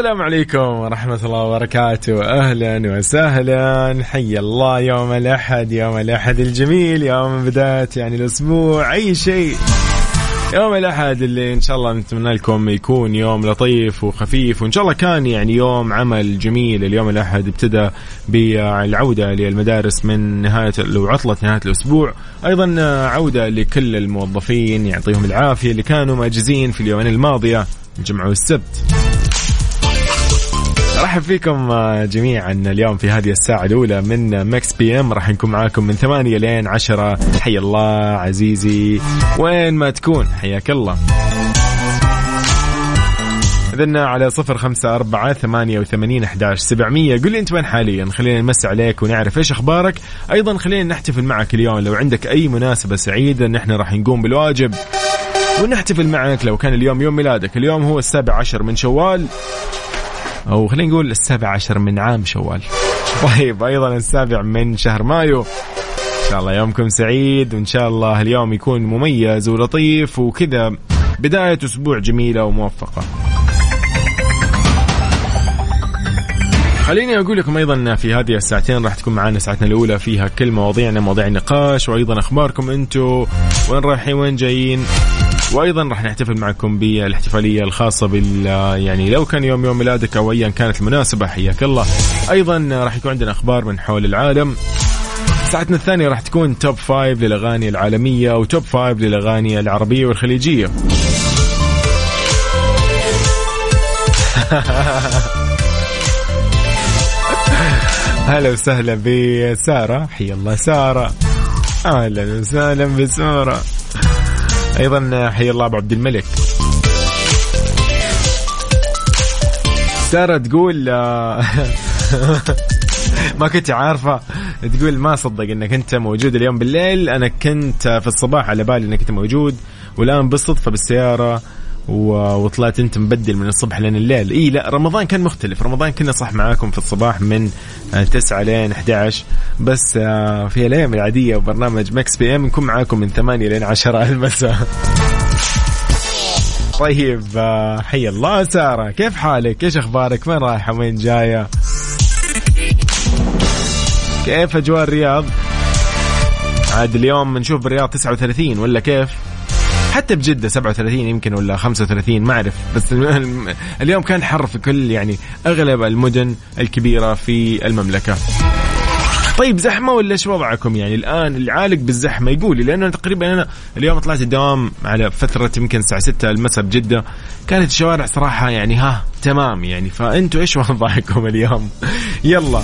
السلام عليكم ورحمة الله وبركاته. أهلا وسهلا. حي الله يوم الأحد يوم الأحد الجميل يوم بداية يعني الأسبوع. أي شيء. يوم الأحد اللي إن شاء الله نتمنى لكم يكون يوم لطيف وخفيف. وإن شاء الله كان يعني يوم عمل جميل. اليوم الأحد ابتدى بالعودة للمدارس من نهاية لو عطلة نهاية الأسبوع. أيضا عودة لكل الموظفين يعطيهم العافية اللي كانوا ماجزين في اليومين الماضية. الجمعة والسبت أرحب فيكم جميعا اليوم في هذه الساعة الأولى من Mix PM. راح نكون معاكم من ثمانية لين عشرة. حي الله عزيزي. وين ما تكون حياك الله. إذن على صفر خمسة أربعة ثمانية وثمانين أحداش سبعمية. قل لي أنت وين حاليا؟ خلينا نمسي عليك ونعرف إيش أخبارك. أيضا خلينا نحتفل معك اليوم. لو عندك أي مناسبة سعيدة نحن راح نقوم بالواجب. ونحتفل معك لو كان اليوم يوم ميلادك. اليوم هو السابع عشر من شوال. أو خلينا نقول السابع عشر من عام شوال. طيب أيضا السابع من شهر مايو. إن شاء الله يومكم سعيد وإن شاء الله اليوم يكون مميز ولطيف وكذا. بداية أسبوع جميلة وموفقة. خليني أقول لكم أيضا في هذه الساعتين راح تكون معنا ساعتنا الأولى فيها كل مواضيعنا مواضيع النقاش وأيضا أخباركم أنتم وين رايحين وين جايين؟ وأيضا راح نحتفل معكم بالاحتفالية الخاصة بال يعني لو كان يوم يوم ميلادك أو ايا كانت المناسبة حياك الله. أيضا راح يكون عندنا أخبار من حول العالم. ساعتنا الثانية راح تكون top five للأغاني العالمية و top five للأغاني العربية والخليجية. هلا وسهلا بسارة. حي الله سارة. أهلا وسهلا بسارة. أيضا حي الله أبو عبد الملك. سارة تقول آه، ما كنت عارفة. تقول ما صدق إنك أنت موجود اليوم بالليل. أنا كنت في الصباح على بالي إنك أنت موجود والآن بالصدفه بالسيارة. وطلعت انت مبدل من الصبح لين الليل. إي لا رمضان كان مختلف. رمضان كنا صح معاكم في الصباح من 9 لين 11 بس آه، في الأيام العادية وبرنامج Mix PM نكون معاكم من 8 لين 10 المساء. طيب آه، حي الله سارة. كيف حالك؟ إيش أخبارك؟ وين رايحة؟ وين جاية؟ كيف أجواء الرياض؟ عاد اليوم نشوف بالرياض 39 ولا كيف؟ حتى بجدة 37 يمكن ولا 35 ما أعرف. بس اليوم كان حر في كل يعني أغلب المدن الكبيرة في المملكة. طيب زحمة ولا إيش وضعكم يعني؟ الآن اللي عالق بالزحمة يقول لي لأنه تقريبا أنا اليوم طلعت الدوام على فترة يمكن الساعة 6 المساء بجدة. كانت الشوارع صراحة يعني ها تمام يعني فأنتوا إيش وضعكم اليوم؟ يلا.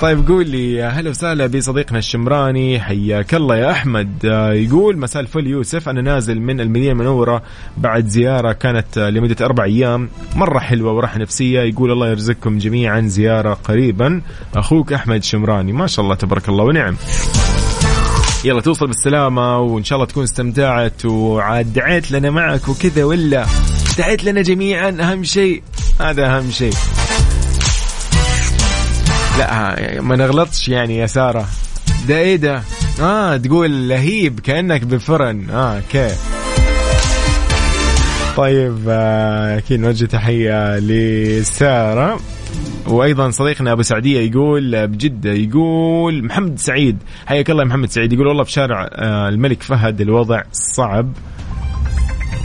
طيب قول لي هلا وسهلا بصديقنا الشمراني. حياك الله يا أحمد. آه، يقول مساء الفل يوسف أنا نازل من المدينة المنورة بعد زيارة كانت لمدة أربع أيام. مرة حلوة وراحة نفسية. يقول الله يرزقكم جميعا زيارة قريبا. أخوك أحمد شمراني ما شاء الله تبارك الله ونعم. يلا توصل بالسلامة وإن شاء الله تكون استمتعت. وعاد دعيت لنا معك وكذا ولا؟ دعيت لنا جميعا أهم شيء. هذا أهم شيء. لا ما نغلطش يعني يا سارة. ده إيه ده؟ آه تقول لهيب كأنك بفرن. آه كيف طيب آه، أكيد نوجه تحية لسارة. وأيضا صديقنا أبو سعدية يقول بجدة يقول محمد سعيد حياك الله يا محمد سعيد يقول والله بشارع آه، الملك فهد الوضع صعب.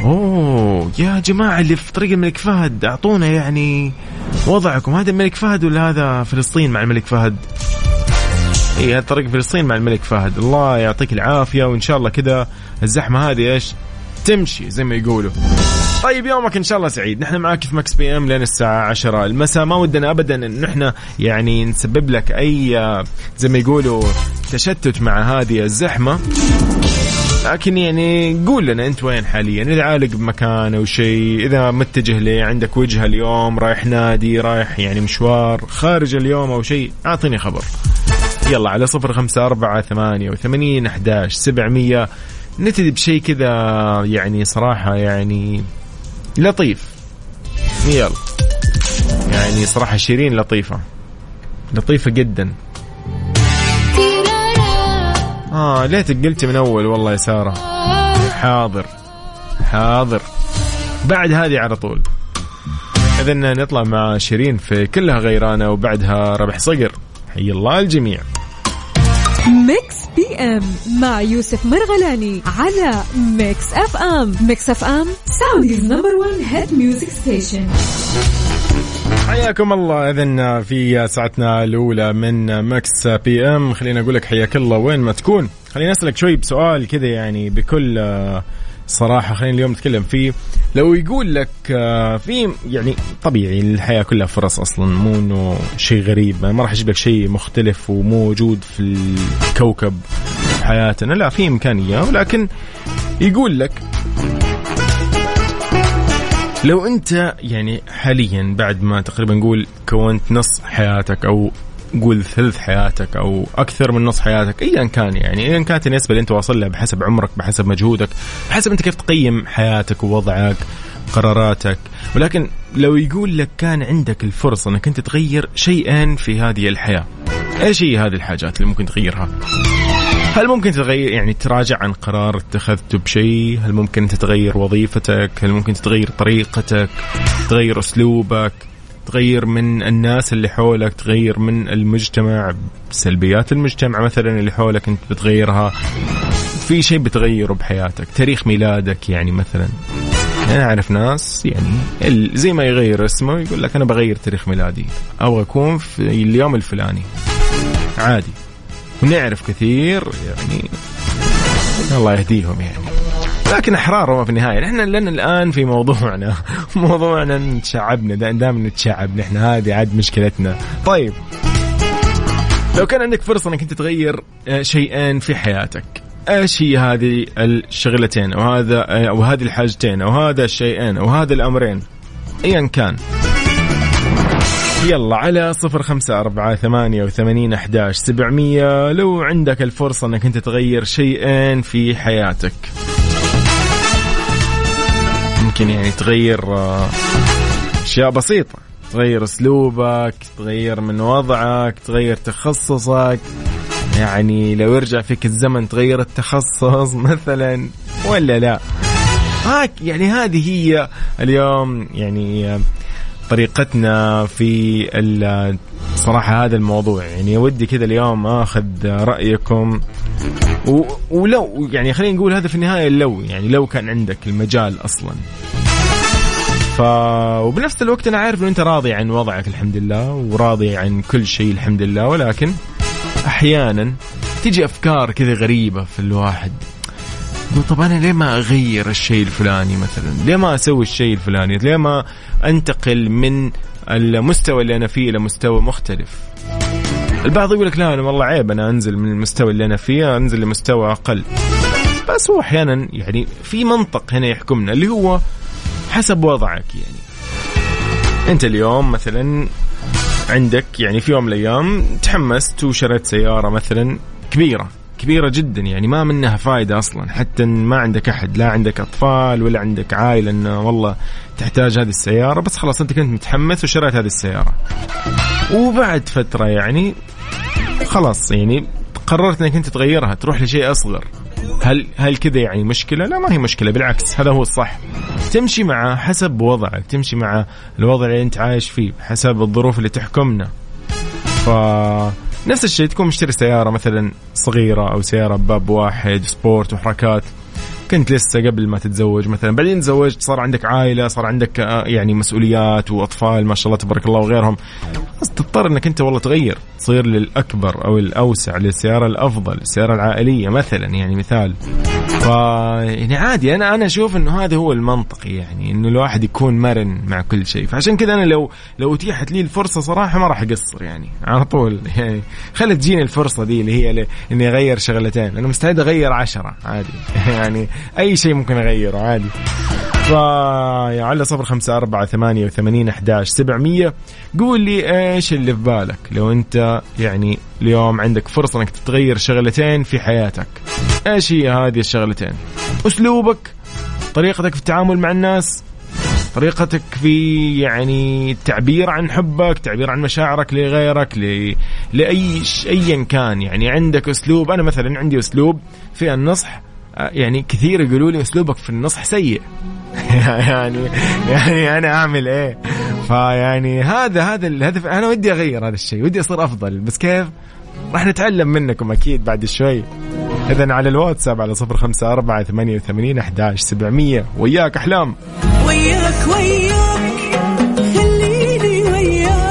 أوه يا جماعة اللي في طريق الملك فهد أعطونا يعني وضعكم. هذا الملك فهد ولا هذا فلسطين مع الملك فهد؟ اي هذا طريق فلسطين مع الملك فهد. الله يعطيك العافية وإن شاء الله كذا الزحمة هذه إيش؟ تمشي زي ما يقولوا. طيب يومك إن شاء الله سعيد. نحن معاك في Mix PM لين الساعة 10 المساء ما ودنا ابدا إن نحن يعني نسبب لك أي زي ما يقولوا تشتت مع هذه الزحمة. لكن يعني قول لنا أنت وين حاليا؟ إذا عالق بمكان أو شيء إذا متجه لي عندك وجهة اليوم رايح نادي رايح يعني مشوار خارج اليوم أو شيء أعطيني خبر. يلا على صفر خمسة أربعة ثمانية وثمانين أحداش سبعمية. نبتدي بشيء كذا يعني صراحة يعني لطيف. يلا. يعني صراحة شيرين لطيفة. لطيفة جدا. آه ليتك قلت من أول والله يا سارة. حاضر. حاضر. بعد هذه على طول. اذا نطلع مع شيرين في كلها غيرانة وبعدها ربح صقر. حي الله الجميع. ميكس بي إم مع يوسف مرغلاني على Mix FM. Mix FM Saudi's number 1 hit music station حياكم الله إذن في ساعتنا الأولى من Mix PM خليني أقول لك حياك الله وين ما تكون. خليني أسألك شوي بسؤال كذا يعني بكل صراحة. خلينا اليوم نتكلم فيه. لو يقول لك في يعني طبيعي الحياة كلها فرص أصلا مو إنه شيء غريب. ما راح أجيب لك شيء مختلف وموجود في الكوكب حياتنا. لا في إمكانية. ولكن يقول لك لو انت يعني حاليا بعد ما تقريبا نقول كونت نص حياتك أو قول ثلث حياتك أو أكثر من نص حياتك ايا كان يعني ايا كانت النسبة اللي أنت واصل لها بحسب عمرك بحسب مجهودك بحسب أنت كيف تقيم حياتك ووضعك قراراتك. ولكن لو يقول لك كان عندك الفرصة إنك أنت تغير شيئين في هذه الحياة إيش هي هذه الحاجات اللي ممكن تغيرها؟ هل ممكن تغير يعني تراجع عن قرار اتخذته بشيء؟ هل ممكن أنت تغير وظيفتك؟ هل ممكن تغير طريقتك؟ تغير أسلوبك؟ تغير من الناس اللي حولك؟ تغير من المجتمع؟ سلبيات المجتمع مثلا اللي حولك أنت بتغيرها؟ في شيء بتغيره بحياتك؟ تاريخ ميلادك يعني مثلا. أنا أعرف ناس يعني زي ما يغير اسمه يقول لك أنا بغير تاريخ ميلادي. أبغى أكون في اليوم الفلاني. عادي. ونعرف كثير يعني الله يهديهم يعني. لكن إحرار هم في النهاية نحن لنا الآن في موضوعنا موضوعنا نتشعبنا دائما نتشعب نحن هذه عاد مشكلتنا. طيب لو كان عندك فرصة إنك أنت تغير آه، شيئين في حياتك إيش هي هذه الشغلتين أو هذا أو هذه الحاجتين أو هذا الشيئين أو هذا الأمرين؟ ايا كان. يلا على صفر خمسة أربعة ثمانية وثمانين أحداش سبعمية. لو عندك الفرصة أنك أنت تغير شيئين في حياتك. ممكن يعني تغير آه، أشياء بسيطة. تغير أسلوبك تغير من وضعك تغير تخصصك. يعني لو يرجع فيك الزمن تغير التخصص مثلا ولا لا؟ هاك يعني هذه هي اليوم يعني آه، طريقتنا في صراحة هذا الموضوع يعني ودي كذا اليوم آخذ رأيكم و... ولو يعني خلينا نقول هذا في النهاية لو يعني لو كان عندك المجال أصلا ف وبنفس الوقت أنا عارف إنه أنت راضي عن وضعك الحمد لله وراضي عن كل شيء الحمد لله ولكن أحيانا تيجي أفكار كذا غريبة في الواحد طب أنا ليه ما أغير الشيء الفلاني مثلا؟ ليه ما أسوي الشيء الفلاني؟ ليه ما أنتقل من المستوى اللي أنا فيه إلى مستوى مختلف؟ البعض يقول لك لا أنا والله عيب أنا أنزل من المستوى اللي أنا فيه أنزل لمستوى أقل. بس هو أحيانا يعني في منطق هنا يحكمنا اللي هو حسب وضعك يعني. أنت اليوم مثلا عندك يعني في يوم من الأيام تحمست وشريت سيارة مثلا كبيرة كبيرة جدا يعني ما منها فائده أصلا حتى ما عندك أحد لا عندك أطفال ولا عندك عائلة إنه والله تحتاج هذه السيارة بس خلاص أنت كنت متحمس وشريت هذه السيارة وبعد فترة يعني خلاص يعني قررت إنك أنت تغيرها تروح لشيء أصغر هل هل كذا يعني مشكلة؟ لا ما هي مشكلة بالعكس هذا هو الصح. تمشي مع حسب وضعك، تمشي مع الوضع اللي أنت عايش فيه، حسب الظروف اللي تحكمنا. ف نفس الشيء تكون مشتري سيارة مثلا صغيرة أو سيارة باب واحد سبورت وحركات كنت لسه قبل ما تتزوج مثلا. بعدين تزوجت صار عندك عائلة صار عندك آه، يعني مسؤوليات وأطفال ما شاء الله تبارك الله وغيرهم. خلاص تضطر إنك أنت والله تغير تصير للأكبر أو الأوسع للسيارة الأفضل السيارة العائلية مثلا يعني مثال. ف يعني عادي أنا أنا أشوف إنه هذا هو المنطقي يعني إنه الواحد يكون مرن مع كل شيء. فعشان كذا أنا لو لو أتيحت لي الفرصة صراحة ما راح أقصر يعني على طول. يعني خلت تجيني الفرصة دي اللي هي إني أغير شغلتين. أنا مستعد أغير عشرة عادي. يعني أي شيء ممكن أغيره عادي. ف على صفر خمسة أربعة ثمانية وثمانين أحداش سبعمية. قول لي إيش اللي في بالك لو أنت يعني اليوم عندك فرصة أنك تتغير شغلتين في حياتك. إيش هي هذه الشغلتين؟ أسلوبك طريقتك في التعامل مع الناس طريقتك في يعني التعبير عن حبك تعبير عن مشاعرك لغيرك ل... لأي أيا كان. يعني عندك أسلوب أنا مثلا عندي أسلوب في النصح يعني كثير يقولوا لي أسلوبك في النصح سيء. يعني يعني أنا أعمل إيه؟ فيعني هذا هذا الهدف أنا ودي أغير هذا الشيء ودي أصير أفضل. بس كيف؟ راح نتعلم منكم أكيد بعد شوي. إذا على الواتساب على صفر خمسة أربعة ثمانية وثمانين أحداش سبعمية. وياك أحلام. وياك وياك خليني وياك.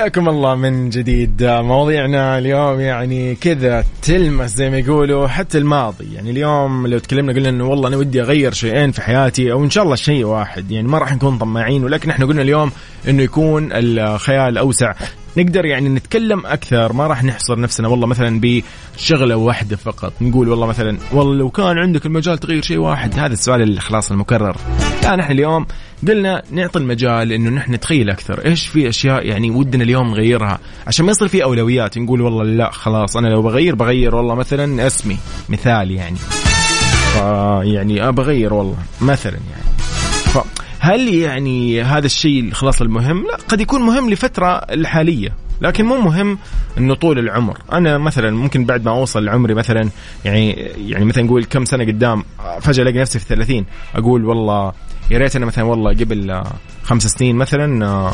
حياكم الله من جديد. مواضيعنا اليوم يعني كذا تلمس زي ما يقولوا حتى الماضي. يعني اليوم لو تكلمنا قلنا إنه والله أنا ودي أغير شيئين في حياتي أو إن شاء الله شيء واحد. يعني ما راح نكون طماعين ولكن إحنا قلنا اليوم إنه يكون الخيال أوسع. نقدر يعني نتكلم أكثر ما راح نحصر نفسنا والله مثلا بشغلة واحدة فقط. نقول والله مثلا والله لو كان عندك المجال تغير شيء واحد. هذا السؤال اللي خلاص المكرر. لا نحن اليوم قلنا نعطي المجال إنه نحن نتخيل أكثر. إيش في أشياء يعني ودنا اليوم نغيرها؟ عشان ما يصير في أولويات. نقول والله لا خلاص أنا لو بغير بغير والله مثلا اسمي مثال يعني. يعني أبغير والله مثلا يعني. هل يعني هذا الشيء خلاص المهم؟ لا قد يكون مهم لفترة الحالية لكن مو مهم إنه طول العمر أنا مثلا ممكن بعد ما أوصل لعمري مثلا يعني يعني مثلا نقول كم سنة قدام فجأة ألاقي نفسي في 30 أقول والله يا ريت أنا مثلا والله قبل خمس سنين مثلا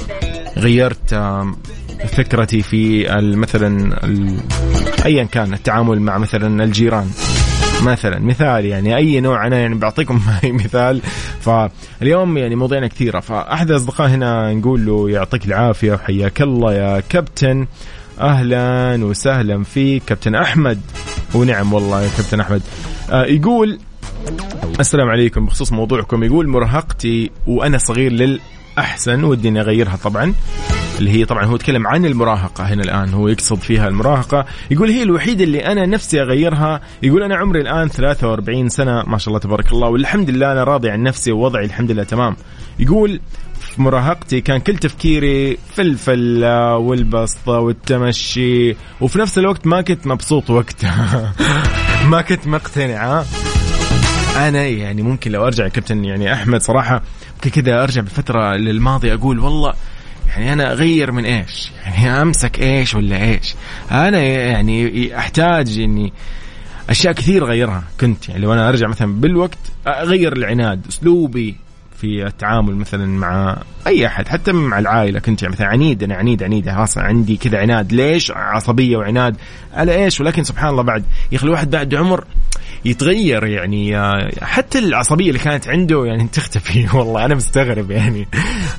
غيرت فكرتي في مثلا ايا كان التعامل مع مثلا الجيران مثلا مثال يعني أي نوع أنا يعني بعطيكم مثال. فاليوم يعني مواضيعنا كثيرة فأحد الأصدقاء هنا نقول له يعطيك العافية وحياك الله يا كابتن. أهلا وسهلا فيك كابتن أحمد. ونعم والله يا كابتن أحمد. آه يقول السلام عليكم. بخصوص موضوعكم يقول مراهقتي وأنا صغير للاحسن ودي إني أغيرها طبعا. اللي هي طبعا هو يتكلم عن المراهقة. هنا الآن هو يقصد فيها المراهقة. يقول هي الوحيدة اللي أنا نفسي أغيرها. يقول أنا عمري الآن 43 سنة. ما شاء الله تبارك الله. والحمد لله أنا راضي عن نفسي ووضعي الحمد لله تمام. يقول في مراهقتي كان كل تفكيري في الفلة والبسطة والتمشي. وفي نفس الوقت ما كنت مبسوط وقتها. ما كنت مقتنع. أنا يعني ممكن لو أرجع كابتن يعني أحمد صراحة ممكن كذا أرجع بفترة للماضي أقول والله يعني أنا أغير من إيش؟ يعني أمسك إيش ولا إيش؟ أنا يعني أحتاج إني أشياء كثير أغيرها كنت يعني لو أنا أرجع مثلا بالوقت أغير العناد أسلوبي في التعامل مثلا مع أي أحد حتى مع العائلة. كنت يعني مثلا عنيد أنا عنيد عنيد. خلاص عندي كذا عناد. ليش؟ عصبية وعناد. على إيش؟ ولكن سبحان الله بعد يا أخي الواحد بعد عمر يتغير يعني آه، حتى العصبية اللي كانت عنده يعني تختفي. والله أنا مستغرب يعني.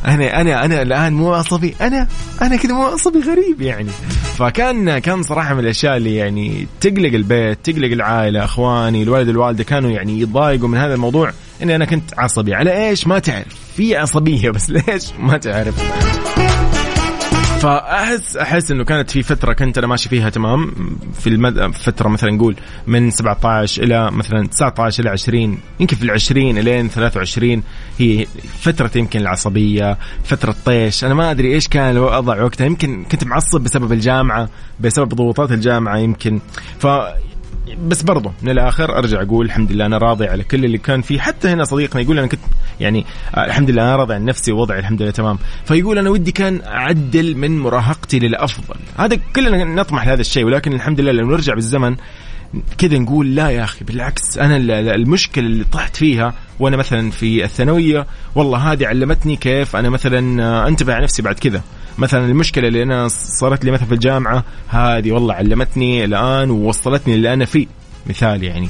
أنا أنا أنا الآن مو عصبي. أنا أنا كذا مو عصبي غريب يعني. فكان كان صراحة من الأشياء اللي يعني تقلق البيت تقلق العائلة إخواني الوالد والوالده كانوا يعني يتضايقوا من هذا الموضوع. إني أنا كنت عصبي. على إيش؟ ما تعرف. في عصبية بس ليش؟ ما تعرف. فاحس أحس إنه كانت في فترة كنت أنا ماشي فيها تمام. في المد... فترة مثلا نقول من 17 إلى مثلا 19 إلى 20 يمكن في ال 20 الين 23 هي فترة يمكن العصبية فترة طيش. أنا ما أدري إيش كان الوضع وقتها. يمكن كنت معصب بسبب الجامعة بسبب ضغوطات الجامعة يمكن. ف بس برضه من الآخر أرجع أقول الحمد لله أنا راضي على كل اللي كان فيه. حتى هنا صديقنا يقول أنا كنت يعني آه، الحمد لله أنا راضي عن نفسي ووضعي الحمد لله تمام. فيقول أنا ودي كان أعدل من مراهقتي للأفضل. هذا كلنا نطمح لهذا الشيء ولكن الحمد لله لو نرجع بالزمن كذا نقول لا يا أخي بالعكس أنا المشكلة اللي طحت فيها وأنا مثلا في الثانوية والله هذه علمتني كيف أنا مثلا آه، أنتبه على نفسي بعد كذا. مثلا المشكلة اللي أنا صارت لي مثلا في الجامعة هذه والله علمتني الآن ووصلتني اللي أنا فيه مثال يعني.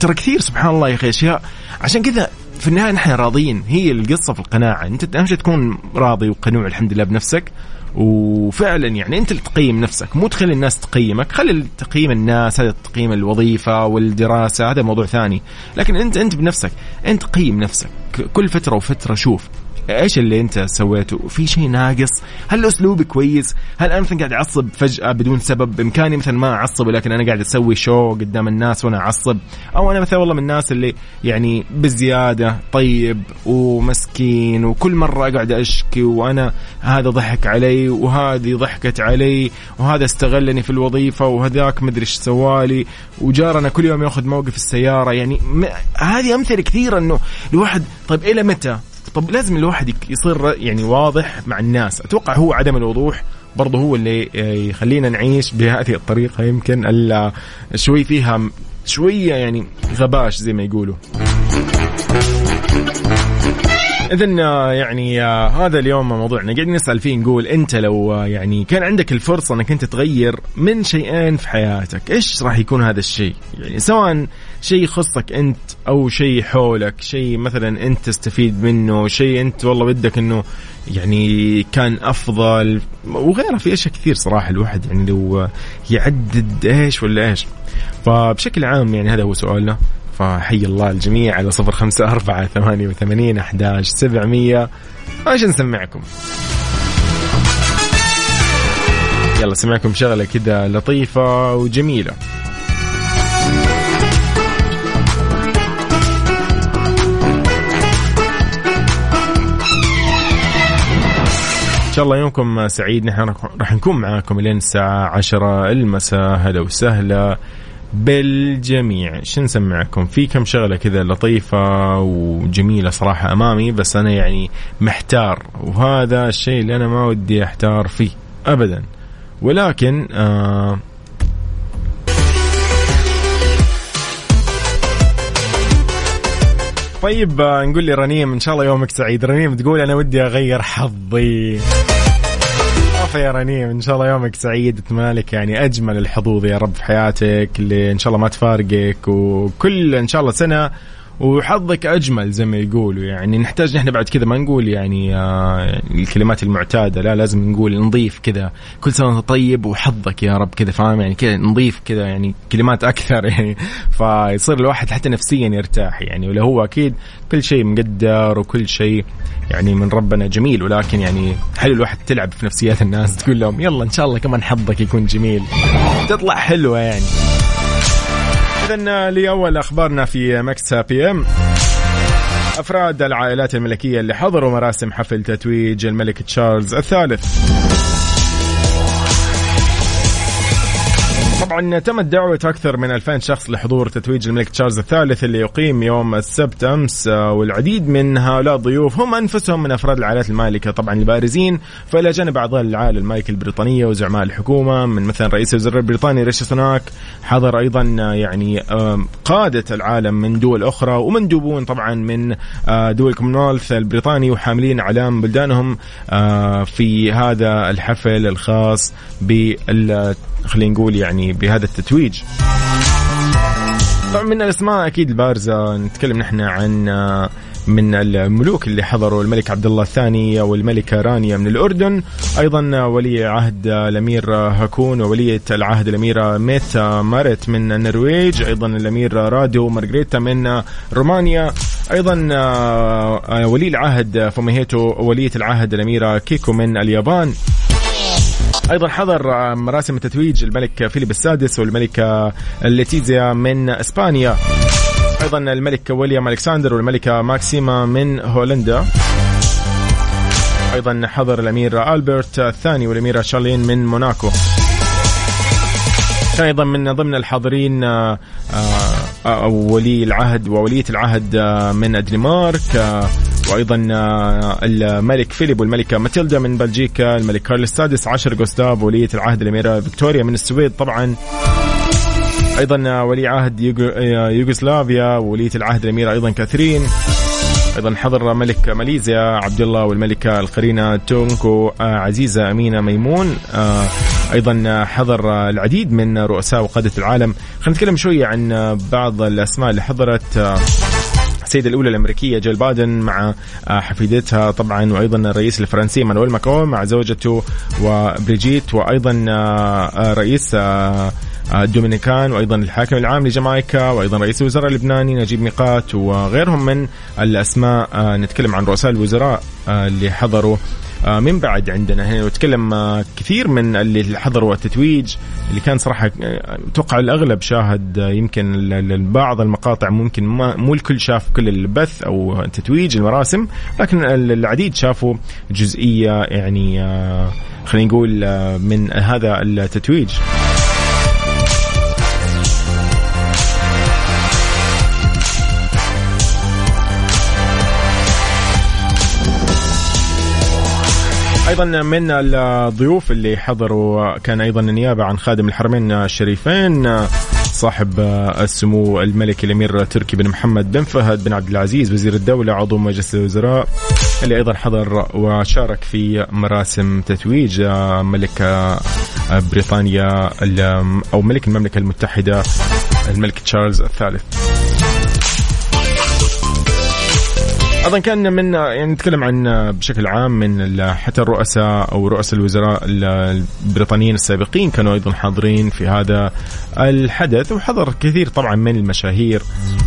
ترى كثير سبحان الله يا أخي أشياء. عشان كذا في النهاية نحن راضيين هي القصة في القناعة. أنت أهم شيء تكون راضي وقنوع الحمد لله بنفسك. وفعلا يعني أنت اللي تقيم نفسك مو تخلي الناس تقيمك خلي تقييم الناس هذا تقييم الوظيفة والدراسة هذا موضوع ثاني. لكن أنت أنت بنفسك أنت قيم نفسك كل فترة وفترة شوف إيش اللي أنت سويته؟ في شيء ناقص؟ هل اسلوبي كويس؟ هل أنا مثلا قاعد أعصب فجأة بدون سبب؟ بإمكاني مثلا ما أعصب ولكن أنا قاعد أسوي شو قدام الناس وأنا أعصب. أو أنا مثلا والله من الناس اللي يعني بزياده طيب ومسكين وكل مرة أقعد أشكي وأنا هذا ضحك علي وهذه ضحكت علي وهذا استغلني في الوظيفة وهذاك مدري إيش سوالي وجارنا كل يوم يأخذ موقف السيارة. يعني هذه أمثلة كثيرة إنه الواحد طيب إلى متى طب لازم الواحد يصير يعني واضح مع الناس. أتوقع هو عدم الوضوح برضه هو اللي يخلينا نعيش بهذه الطريقة. يمكن الا شوي فيها شوية يعني غباش زي ما يقولوا. اذا يعني هذا اليوم موضوعنا. قاعدين نسأل فيه نقول أنت لو يعني كان عندك الفرصة أنك أنت تغير من شيئين في حياتك إيش راح يكون هذا الشيء؟ يعني سواء شيء يخصك أنت أو شيء حولك شيء مثلا أنت تستفيد منه شيء أنت والله بدك إنه يعني كان أفضل. وغيره في أشياء كثير صراحة الواحد يعني لو يعدد إيش ولا إيش. فبشكل عام يعني هذا هو سؤالنا. فحي الله الجميع على صفر خمسة أربعة ثمانية وثمانين أحداش سبعمية. إيش نسمعكم؟ يلا سمعكم شغلة كذا لطيفة وجميلة. شاء الله يومكم سعيد. نحن راح نكون معاكم لين الساعة عشرة. المساء هلا وسهلا بالجميع. شو نسمعكم؟ في كم شغلة كذا لطيفة وجميلة صراحة أمامي بس أنا يعني محتار وهذا الشيء اللي أنا ما ودي أحتار فيه أبدا. ولكن آه طيب نقول لي رنيم إن شاء الله يومك سعيد. رنيم تقول أنا ودي أغير حظي. يا رنيم إن شاء الله يومك سعيد. أتمنى لك يعني أجمل الحظوظ يا رب في حياتك اللي إن شاء الله ما تفارقك وكل إن شاء الله سنة وحظك أجمل زي ما يقولوا. يعني نحتاج نحن بعد كذا ما نقول يعني آه الكلمات المعتادة لا لازم نقول نضيف كذا. كل سنة وأنت طيب وحظك يا رب كذا فاهم؟ يعني كذا نضيف كذا يعني كلمات أكثر يعني. فيصير الواحد حتى نفسيا يرتاح يعني. ولا هو أكيد كل شيء مقدر وكل شيء يعني من ربنا جميل. ولكن يعني حلو الواحد تلعب في نفسيات الناس تقول لهم يلا إن شاء الله كمان حظك يكون جميل؟ تطلع حلوة يعني. إذا لأول أخبارنا في Mix PM أفراد العائلات الملكية اللي حضروا مراسم حفل تتويج الملك تشارلز الثالث. طبعا تمت دعوة أكثر من 2000 شخص لحضور تتويج الملك تشارلز الثالث اللي أقيم يوم السبت أمس آه، والعديد من هؤلاء الضيوف هم أنفسهم من أفراد العائلات المالكة طبعا البارزين. فإلى جانب أعضاء العائلة المالكة البريطانية وزعماء الحكومة من مثلا رئيس الوزراء البريطاني ريشي سوناك حضر أيضا آه، يعني قادة العالم من دول أخرى ومندوبون طبعا من آه، دول الكومنولث البريطاني وحاملين أعلام بلدانهم في هذا الحفل الخاص بال خلينا نقول يعني بهذا التتويج. طبعا من الأسماء أكيد البارزة. نتكلم نحن عن آه، من الملوك اللي حضروا الملك عبد الله الثاني والملكة رانيا من الأردن. أيضا ولي عهد الأمير هاكون وولية العهد الأميرة ميتا مارت من النرويج. أيضا الأمير رادو مارغريتا من رومانيا. أيضا آه، ولي العهد فوميهيتو ولية العهد الأميرة كيكو من اليابان. أيضا حضر مراسم تتويج الملك فيليب السادس والملكه ليتيزيا من إسبانيا. أيضا الملك ويليام ألكسندر والملكه ماكسيما من هولندا. أيضا حضر الأمير ألبرت الثاني والاميره شارلين من موناكو. أيضا من ضمن الحاضرين آه، آه، ولي العهد وولية العهد آه، من الدنمارك وأيضا آه، الملك فيليب والملكة ماتيلدا من بلجيكا الملك كارل السادس عشر جوستاف ولية العهد الأميرة فيكتوريا من السويد. طبعا أيضا آه، ولي عهد آه، يوغوسلافيا ولية العهد الأميرة أيضا كاثرين. أيضا حضر ملك ماليزيا عبد الله والملكة القرينة تونكو عزيزة أمينة ميمون. أيضا حضر العديد من رؤساء وقادة العالم. خلينا نتكلم شوية عن بعض الأسماء اللي حضرت السيدة الأولى الأمريكية جيل بايدن مع آه، حفيدتها طبعا وأيضا الرئيس الفرنسي إيمانويل ماكرون مع زوجته بريجيت وأيضا آه، آه، رئيس الدومينيكان وأيضا الحاكم العام لجامايكا وأيضا رئيس الوزراء اللبناني نجيب ميقاتي وغيرهم من الأسماء. نتكلم عن رؤساء الوزراء اللي حضروا من بعد عندنا هنا وتكلم آه، كثير من اللي حضروا التتويج اللي كان صراحة آه، أتوقع الأغلب شاهد آه، يمكن بعض المقاطع ممكن ما مو الكل شاف كل البث أو تتويج المراسم لكن ال- العديد شافوا جزئية يعني آه، خلينا نقول آه، من هذا التتويج. أيضا من الضيوف اللي حضروا كان أيضا النيابة عن خادم الحرمين الشريفين صاحب السمو الملكي الأمير تركي بن محمد بن فهد بن عبد العزيز وزير الدولة عضو مجلس الوزراء اللي أيضا حضر وشارك في مراسم تتويج ملك بريطانيا أو ملك المملكة المتحدة الملك تشارلز الثالث. أيضا كان من يعني نتكلم عن بشكل عام من حتى الرؤساء أو رؤساء الوزراء ال- البريطانيين السابقين كانوا أيضا حاضرين في هذا الحدث وحضر كثير طبعا من المشاهير.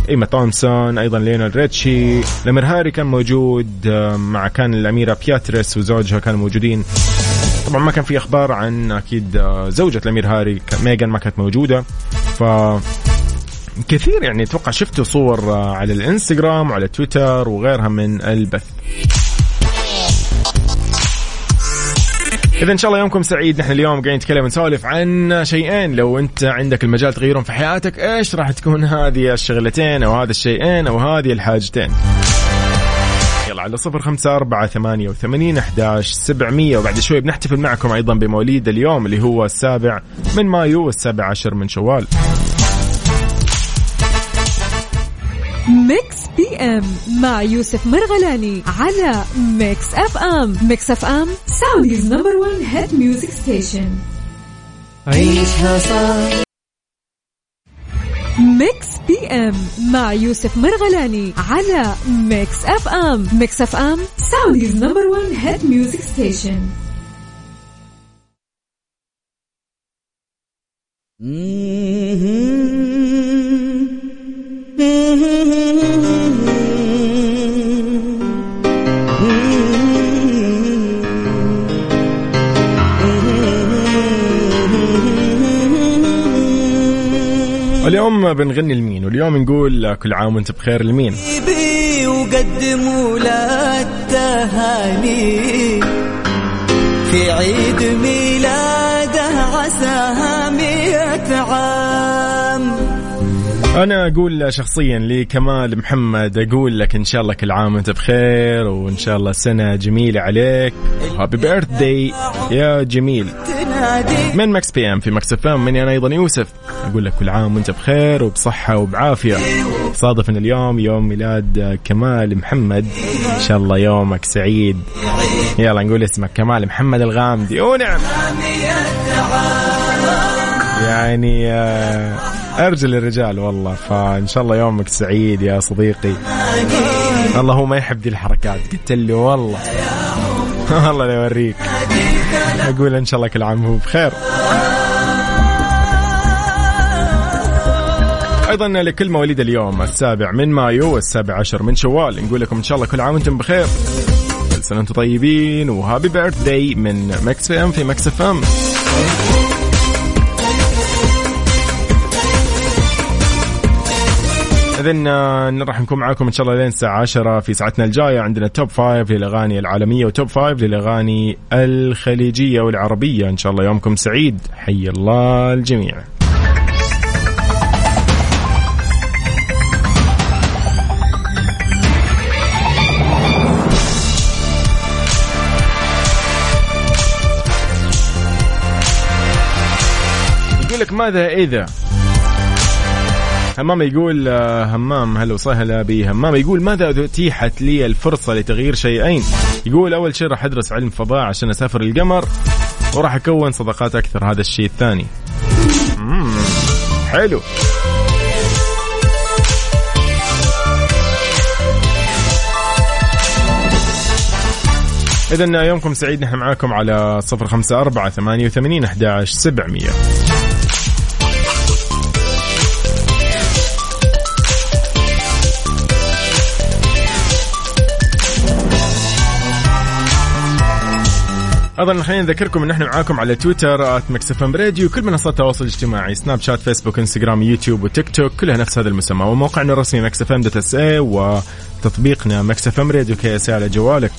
إيما تومسون أيضا ليونال ريتشي الامير هاري كان موجود مع كان الأميرة بياتريس وزوجها كانوا موجودين. طبعا ما كان في أخبار عن أكيد آه، زوجة الأمير هاري ميغان ما كانت موجودة. ف كثير يعني أتوقع شفتوا صور آه، على الإنستغرام وعلى تويتر وغيرها من البث. إذا إن شاء الله يومكم سعيد. نحن اليوم قاعدين نتكلم نسولف عن شيئين. لو أنت عندك المجال تغيرهم في حياتك إيش راح تكون؟ هذه الشغلتين أو هذا الشيئين أو هذه الحاجتين. يلا على صفر خمسة أربعة ثمانية وثمانين أحداش سبعمية. وبعد شوي بنحتفل معكم أيضا بمواليد اليوم اللي هو السابع من مايو والسابع عشر من شوال. Mix PM مع يوسف مرغلاني على Mix FM Mix FM Saudi's number 1 hit music station عيشها صح Mix PM مع يوسف مرغلاني على Mix FM Mix FM Saudi's number 1 hit music station بنغني لمين واليوم نقول كل عام وانت بخير لمين وقدموا له التهاني في عيد ميلاده عساها. أنا أقول شخصيا لكمال محمد أقول لك إن شاء الله كل عام وأنت بخير وإن شاء الله سنة جميلة عليك. هابي بيرث داي يا جميل. من Mix PM؟ في Mix FM. مني أنا أيضا يوسف. أقول لك كل عام وأنت بخير وبصحة وبعافية. صادف ان اليوم يوم ميلاد كمال محمد. إن شاء الله يومك سعيد. يلا نقول اسمك كمال محمد الغامدي. ونعم يعني آه، ارجل الرجال والله فإن شاء الله يومك سعيد يا صديقي. الله هو ما يحب دي الحركات قلت له والله. والله لا يوريك. أقول إن شاء الله كل عام هو بخير. أيضا لكل مواليد اليوم السابع من مايو والسابع عشر من شوال. نقول لكم إن شاء الله كل عام وأنتم بخير. كل سنه وأنتم طيبين و Happy Birthday من Mix PM في Mix FM. اذا راح نكون معاكم إن شاء الله لين الساعة 10 في ساعتنا الجاية. عندنا Top Five للأغاني العالمية و Top Five للأغاني الخليجية والعربيه إن شاء الله يومكم سعيد. حي الله الجميع. يقول لك ماذا إذا؟ همام يقول آه، همام هلا وسهلا بهمام يقول ماذا اتيحت لي الفرصة لتغيير شيئين؟ يقول أول شيء راح أدرس علم فضاء عشان أسافر القمر وراح أكون صداقات أكثر. هذا الشيء الثاني. حلو. إذا يومكم سعيد. نحن معاكم على صفر خمسة أربعة ثمانية وثمانين أحد عشر سبعمية. أيضا خلينا نذكركم إن إحنا معاكم على تويتر @Mix FM Radio كل منصات التواصل الاجتماعي سناب شات فيسبوك إنستغرام يوتيوب وتيك توك كلها نفس هذا المسمى. وموقعنا الرسمي Mix FM dot SA وتطبيقنا Mix FM Radio KSA على جوالك.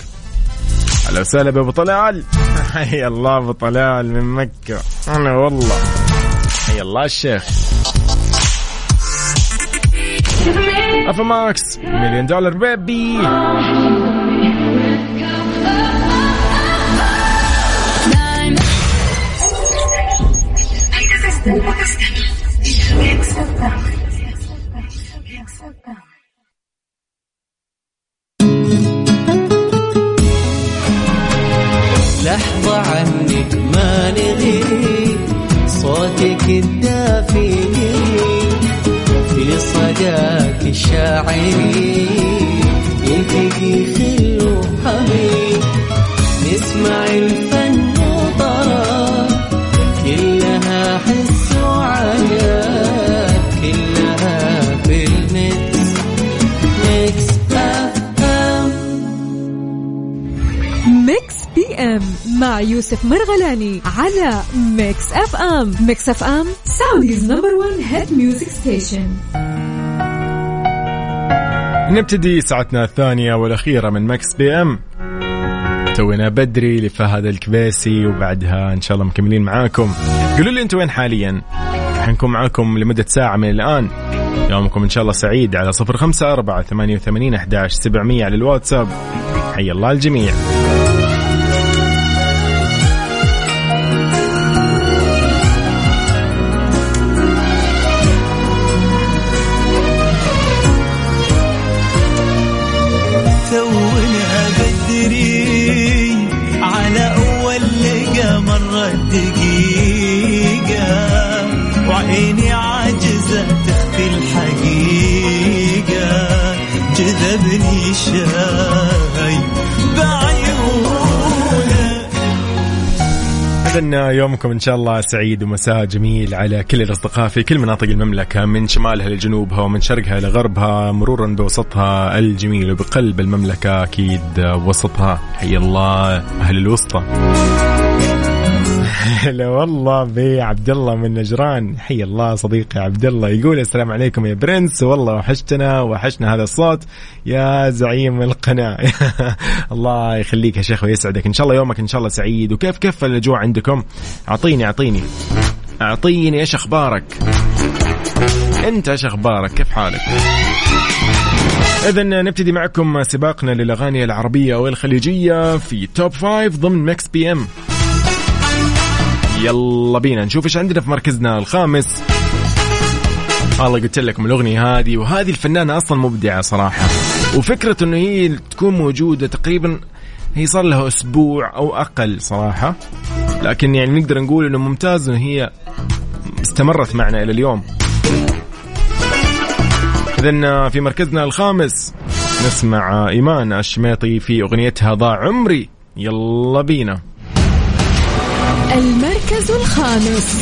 أهلا وسهلا بأبو طلال. حي الله أبو طلال من مكة. أنا والله. حي الله الشيخ. Ava Max Million Dollar Baby لحظة عنك ما نغي صوتك الدافئ في صداك الشاعري مع يوسف مرغلاني على Mix FM Mix FM Saudi's number 1 hit music station نبتدي ساعتنا الثانية والأخيرة من Mix PM تونا بدري لفهد الكبيسي وبعدها إن شاء الله مكملين معاكم. قولوا لي أنتم وين حاليا؟ حنكون معاكم لمدة ساعة من الآن. يومكم إن شاء الله سعيد على صفر خمسة أربعة ثمانية وثمانين أحداش سبعمية على الواتساب. حي الله الجميع. وعيني عاجزة تخفي الحقيقة. جذبني شاي إذن يومكم إن شاء الله سعيد ومساء جميل على كل الأصدقاء في كل مناطق المملكة من شمالها لجنوبها ومن شرقها لغربها مرورا بوسطها الجميل وبقلب المملكة أكيد وسطها. حي الله أهل الوسطى. هلا والله بي عبد الله من نجران. حي الله صديقي عبد الله يقول السلام عليكم يا برنس. والله وحشتنا وحشنا هذا الصوت. يا زعيم القناة. الله يخليك يا شيخ ويسعدك. إن شاء الله يومك إن شاء الله سعيد. وكيف كيف الأجواء عندكم؟ أعطيني أعطيني. أعطيني إيش أخبارك؟ أنت إيش أخبارك؟ كيف حالك؟ إذا نبتدي معكم سباقنا للأغاني العربية والخليجية في Top Five ضمن Mix PM يلا بينا. نشوف إيش عندنا في مركزنا الخامس. والله قلت لكم الأغنية هذه وهذه الفنانة أصلا مبدعة صراحة. وفكرة إنه هي تكون موجودة تقريبا هي صار لها أسبوع أو أقل صراحة. لكن يعني نقدر نقول إنه ممتاز إنه هي استمرت معنا إلى اليوم. اذا في مركزنا الخامس نسمع إيمان الشميطي في أغنيتها ضاع عمري. يلا بينا. المركز الخامس.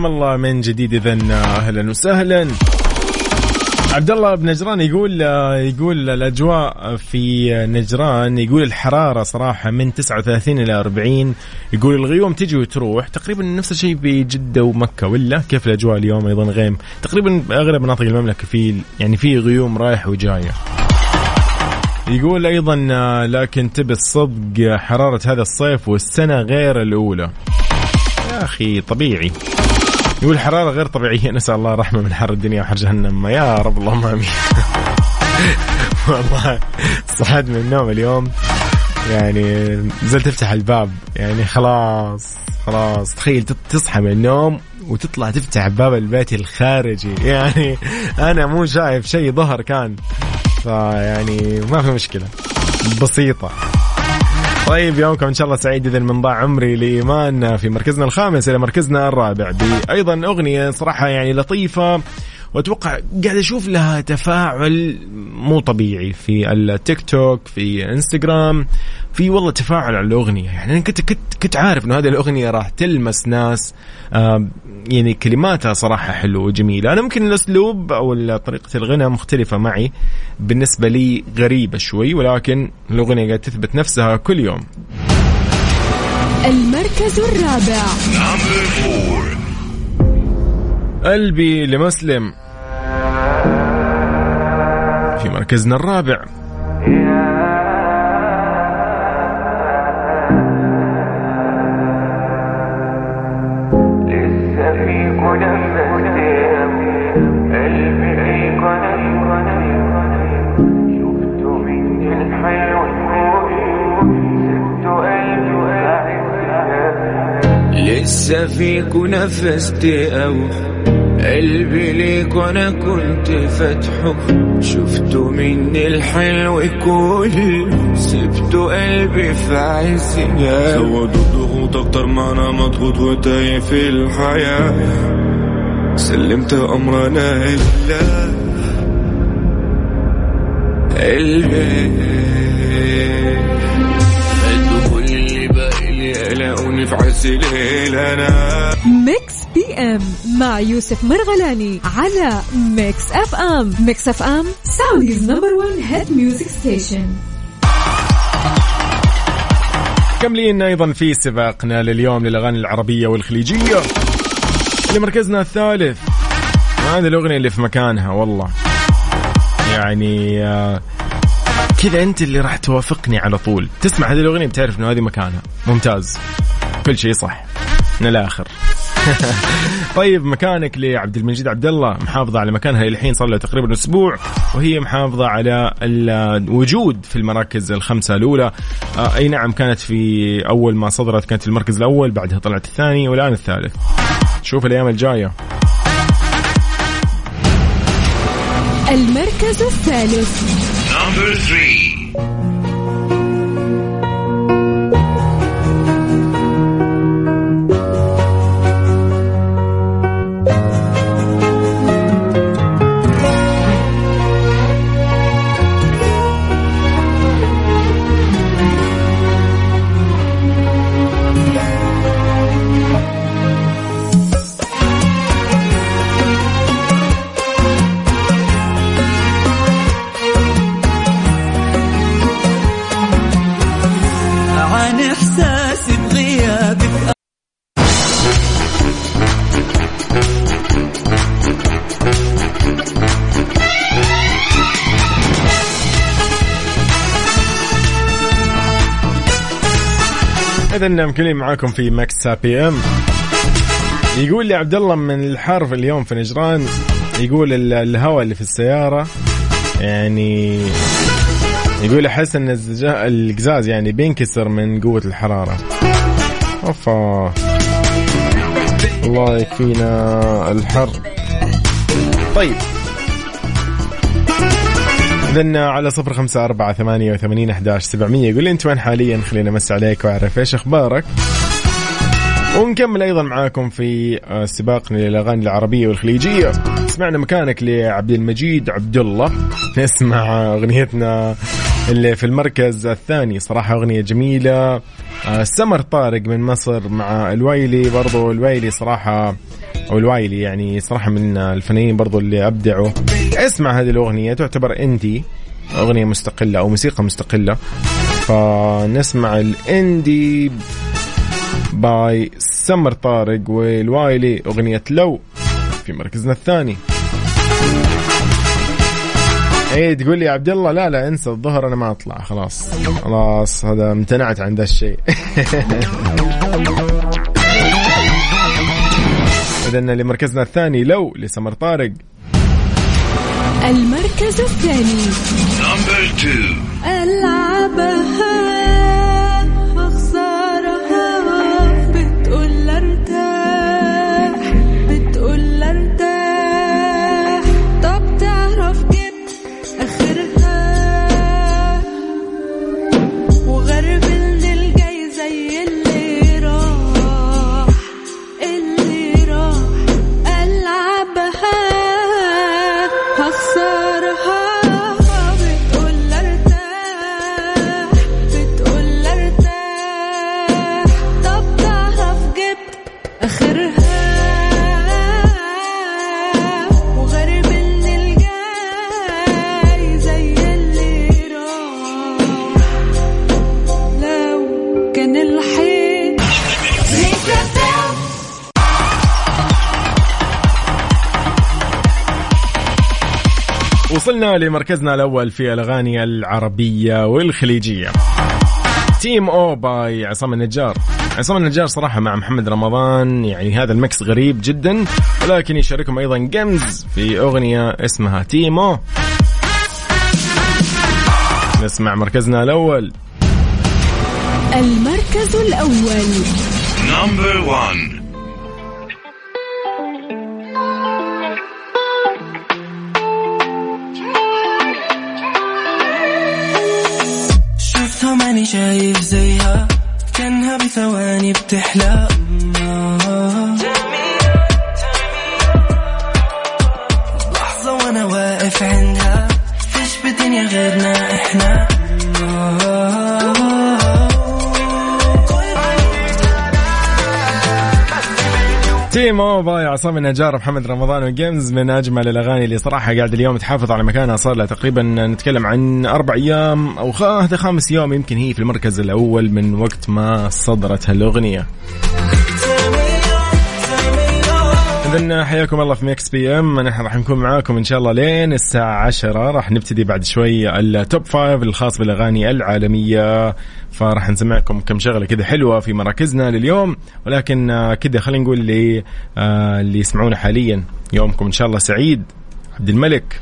حياكم الله من جديد اذا أهلا وسهلا. عبد الله بن نجران يقول يقول الأجواء في نجران يقول الحرارة صراحة من 39 إلى 40 يقول الغيوم تجي وتروح تقريبا نفس الشيء بجده ومكة ولا كيف الأجواء اليوم أيضا غيم؟ تقريبا أغلب مناطق المملكة في يعني في غيوم رايح وجاية. يقول أيضا لكن تبي الصدق حرارة هذا الصيف والسنة غير الأولى. يا أخي طبيعي. يقول حرارة غير طبيعية. نسأل الله رحمة من حر الدنيا وحر جهنم. يا رب اللهم آمين. والله صحيت من النوم اليوم. يعني نزلت تفتح الباب. يعني خلاص خلاص. تخيل تصحى من النوم وتطلع تفتح باب البيت الخارجي. يعني أنا مو شايف شيء. ظهر كان. فيعني ما في مشكلة. بسيطة. طيب يومكم إن شاء الله سعيد اذا من ضاع عمري لإيمان في مركزنا الخامس إلى مركزنا الرابع. بايضا أغنية صراحة يعني لطيفة وأتوقع قاعد أشوف لها تفاعل مو طبيعي في التيك توك في إنستغرام في والله تفاعل على الأغنية. يعني أنا كنت كنت كنت عارف إنه هذه الأغنية راح تلمس ناس يعني كلماتها صراحة حلوة وجميلة. أنا ممكن الأسلوب أو طريقة الغنى مختلفة معي بالنسبة لي غريبة شوي ولكن الأغنية قاعدة تثبت نفسها كل يوم. المركز الرابع. قلبي لمسلم. في مركزنا الرابع. لسه فيك نفس تقوح قلبي ليك وأنا كنت فاتحه. شفته مني الحلو كل سبته قلبي في عز زودوا الضغوط أكتر ما أنا مضغوط وتايه في الحياة. سلمت أمرنا لله قلبي. كل اللي باقي لي قلقوني في عز الليل أنا. Mix PM مع يوسف مرغلاني على Mix FM Mix FM Saudi's number 1 hit music station مكملين أيضا في سباقنا لليوم للأغاني العربية والخليجية؟ لمركزنا الثالث. هذه الأغنية اللي في مكانها والله. يعني آه، كذا أنت اللي راح توافقني على طول. تسمع هذه الأغنية بتعرف إنه هذه مكانها. ممتاز. كل شيء صح. من الآخر. طيب مكانك لعبد المجيد عبد الله محافظة على مكانها الحين صار لها تقريبا أسبوع وهي محافظة على الوجود في المراكز الخمسة الأولى. آه أي نعم كانت في أول ما صدرت كانت في المركز الأول بعدها طلعت الثاني والآن الثالث. شوف الأيام الجاية. المركز الثالث. إذا مكملين معاكم في Mix PM يقول لي عبد الله من الحر في اليوم في نجران يقول الهواء اللي في السيارة يعني يقول أحس إن القزاز يعني بينكسر من قوة الحرارة. أوفا. الله يكفينا الحر. إذا على صفر خمسة أربعة ثمانية وثمانين أحداش سبعمية. يقول لي أنت وين حاليا؟ خلينا أمسي عليك وأعرف إيش أخبارك. ونكمل أيضا معاكم في آه، سباقنا للأغاني العربية والخليجية. سمعنا مكانك لعبد المجيد عبد الله نسمع أغنيتنا اللي في المركز الثاني. صراحة أغنية جميلة. آه، سمر طارق من مصر مع الوايلي. برضو الوايلي صراحة أو الوايلي يعني صراحة من الفنانين برضو اللي أبدعوا. أسمع هذه الأغنية تعتبر indie أغنية مستقلة أو موسيقى مستقلة. فنسمع ال indie by سمر طارق والوايلي أغنية لو في مركزنا الثاني. إيه تقول لي يا عبد الله لا لا انسى الظهر أنا ما أطلع خلاص. خلاص هذا امتنعت عن ذا الشيء. إذا لمركزنا الثاني لو لسمر طارق. المركز الثاني. ألعبها. وصلنا لمركزنا الأول في الأغاني العربية والخليجية. TMO by عصام النجار. عصام النجار صراحة مع محمد رمضان يعني هذا ال mix غريب جدا ولكن يشاركهم أيضا جمز في أغنية اسمها TMO نسمع مركزنا الأول. المركز الأول. Number 1 ماني شايف زيها كأنها بثواني بتحلى. لحظة وأنا واقف عندها فيش بدنيا غيرنا. TMO by عصام النجار محمد رمضان وجيمز من أجمل الأغاني اللي صراحة قاعد اليوم تحافظ على مكانها. صار لها تقريبا نتكلم عن أربع أيام أو خ- هذا خامس يوم يمكن هي في المركز الأول من وقت ما صدرت هالأغنية. اذا حياكم الله في Mix PM. نحن راح نكون معاكم إن شاء الله لين الساعة 10 راح نبتدي بعد شوي ال top five الخاص بالأغاني العالمية. فراح نسمعكم كم شغلة كذا حلوة في مراكزنا لليوم. ولكن آه، كذا خلينا نقول اللي آه، اللي يسمعونا حاليا. يومكم إن شاء الله سعيد. عبد الملك.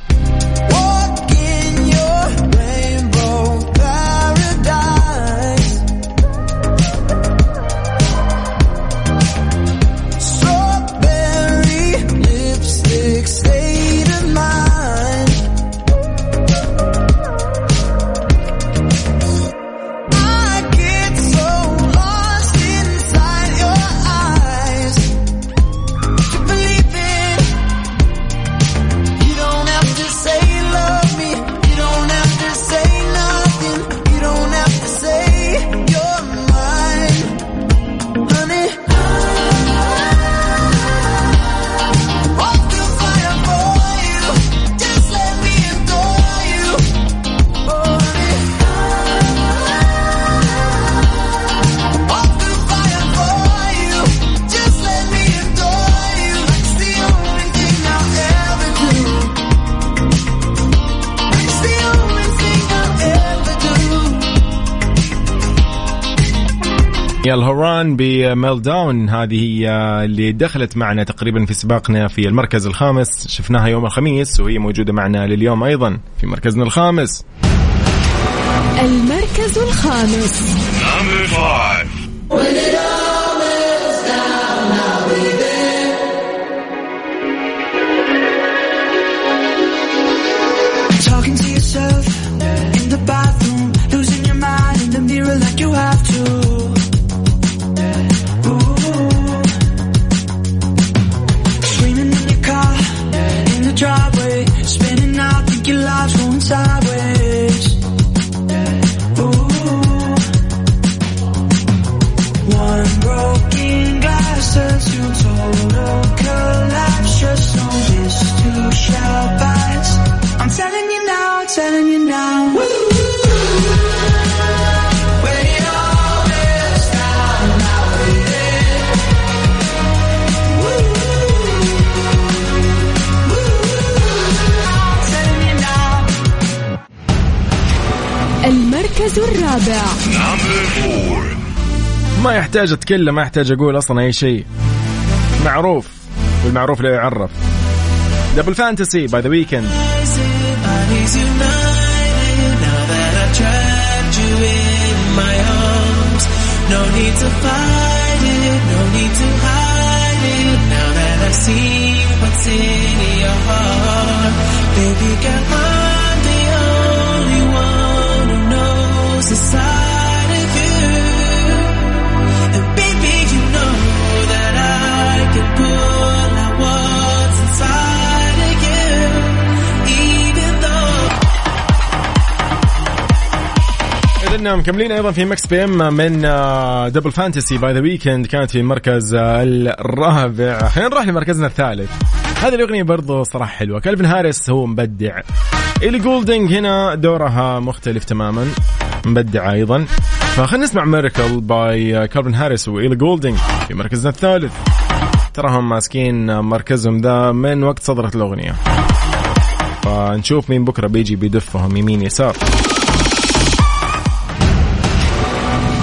الهوران بميل داون هذه هي اللي دخلت معنا تقريبا في سباقنا في المركز الخامس. شفناها يوم الخميس وهي موجودة معنا لليوم أيضا في مركزنا الخامس. المركز الخامس. المركز الرابع. ما يحتاج أتكلم ما يحتاج أقول أصلا أي شيء. معروف. والمعروف لا يعرف. دبل فانتسي باي ذا ويكند Bodies united now that I've trapped you in my arms. No need to fight it, no need to hide it. Now that I've seen what's in your heart, baby girl, اذا مكملين أيضا في Mix PM من Double Fantasy by The Weeknd كانت في المركز آه، الرابع. خلينا نروح لمركزنا الثالث. هذه الأغنية برضو صراحة حلوة. Calvin Harris هو مبدع. Ellie Goulding هنا دورها مختلف تماما. مبدعة أيضا. فخلينا نسمع Miracle by Calvin Harris و Ellie Goulding في مركزنا الثالث. تراهم ماسكين مركزهم ذا من وقت صدرت الأغنية. فنشوف مين بكرة بيجي بيدفهم يمين يسار.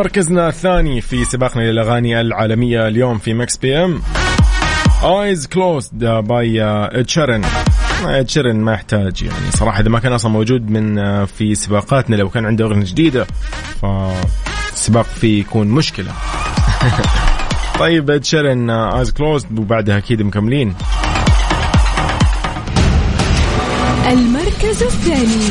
لمركزنا الثاني في سباقنا للأغاني العالمية اليوم في Mix PM. Eyes Closed by Ed Sheeran Ed Sheeran ما يحتاج يعني. صراحة إذا ما كان أصلا موجود من آه، في سباقاتنا لو كان عنده أغنية جديدة فالسباق فيه يكون مشكلة. طيب Ed Sheeran Eyes Closed وبعدها أكيد مكملين. المركز الثاني.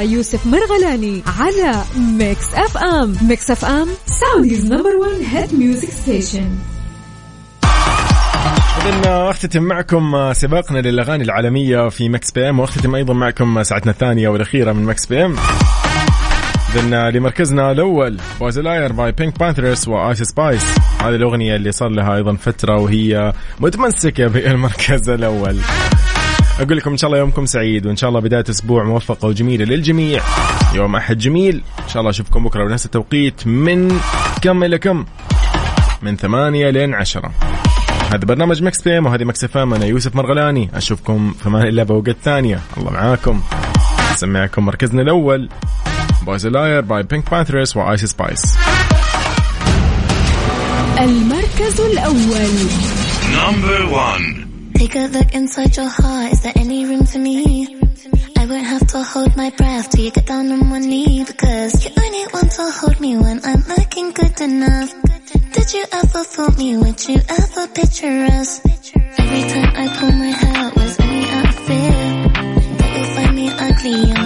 يوسف مرغلاني على Mix FM Mix FM Saudi's number 1 hit music station إذن أختتم معكم سباقنا للأغاني العالمية في Mix PM وأختتم أيضا معكم ساعتنا الثانية والأخيرة من Mix PM إذن لمركزنا الأول Boy's a Liar by PinkPantheress و Ice Spice هذه الأغنية اللي صار لها أيضا فترة وهي متمسكة بالمركز الأول. أقول لكم إن شاء الله يومكم سعيد وإن شاء الله بداية أسبوع موفقه وجميلة للجميع. يوم أحد جميل إن شاء الله أشوفكم بكرة بنفس التوقيت من كم إلى كم؟ من ثمانية لين عشرة. هذا برنامج Mix PM وهذه Mix FM أنا يوسف مرغلاني. أشوفكم في أمان الله بوقت ثانية الله معاكم. اسمعكم مركزنا الأول. Boy's a Liar by PinkPantheress و Ice Spice المركز الأول. Take a look inside your heart, is there any room for me? I won't have to hold my breath till you get down on one knee Because you only want to hold me when I'm looking good enough Did you ever fool me, would you ever picture us? Every time I pull my hair, was only out of fear That you'll find me ugly,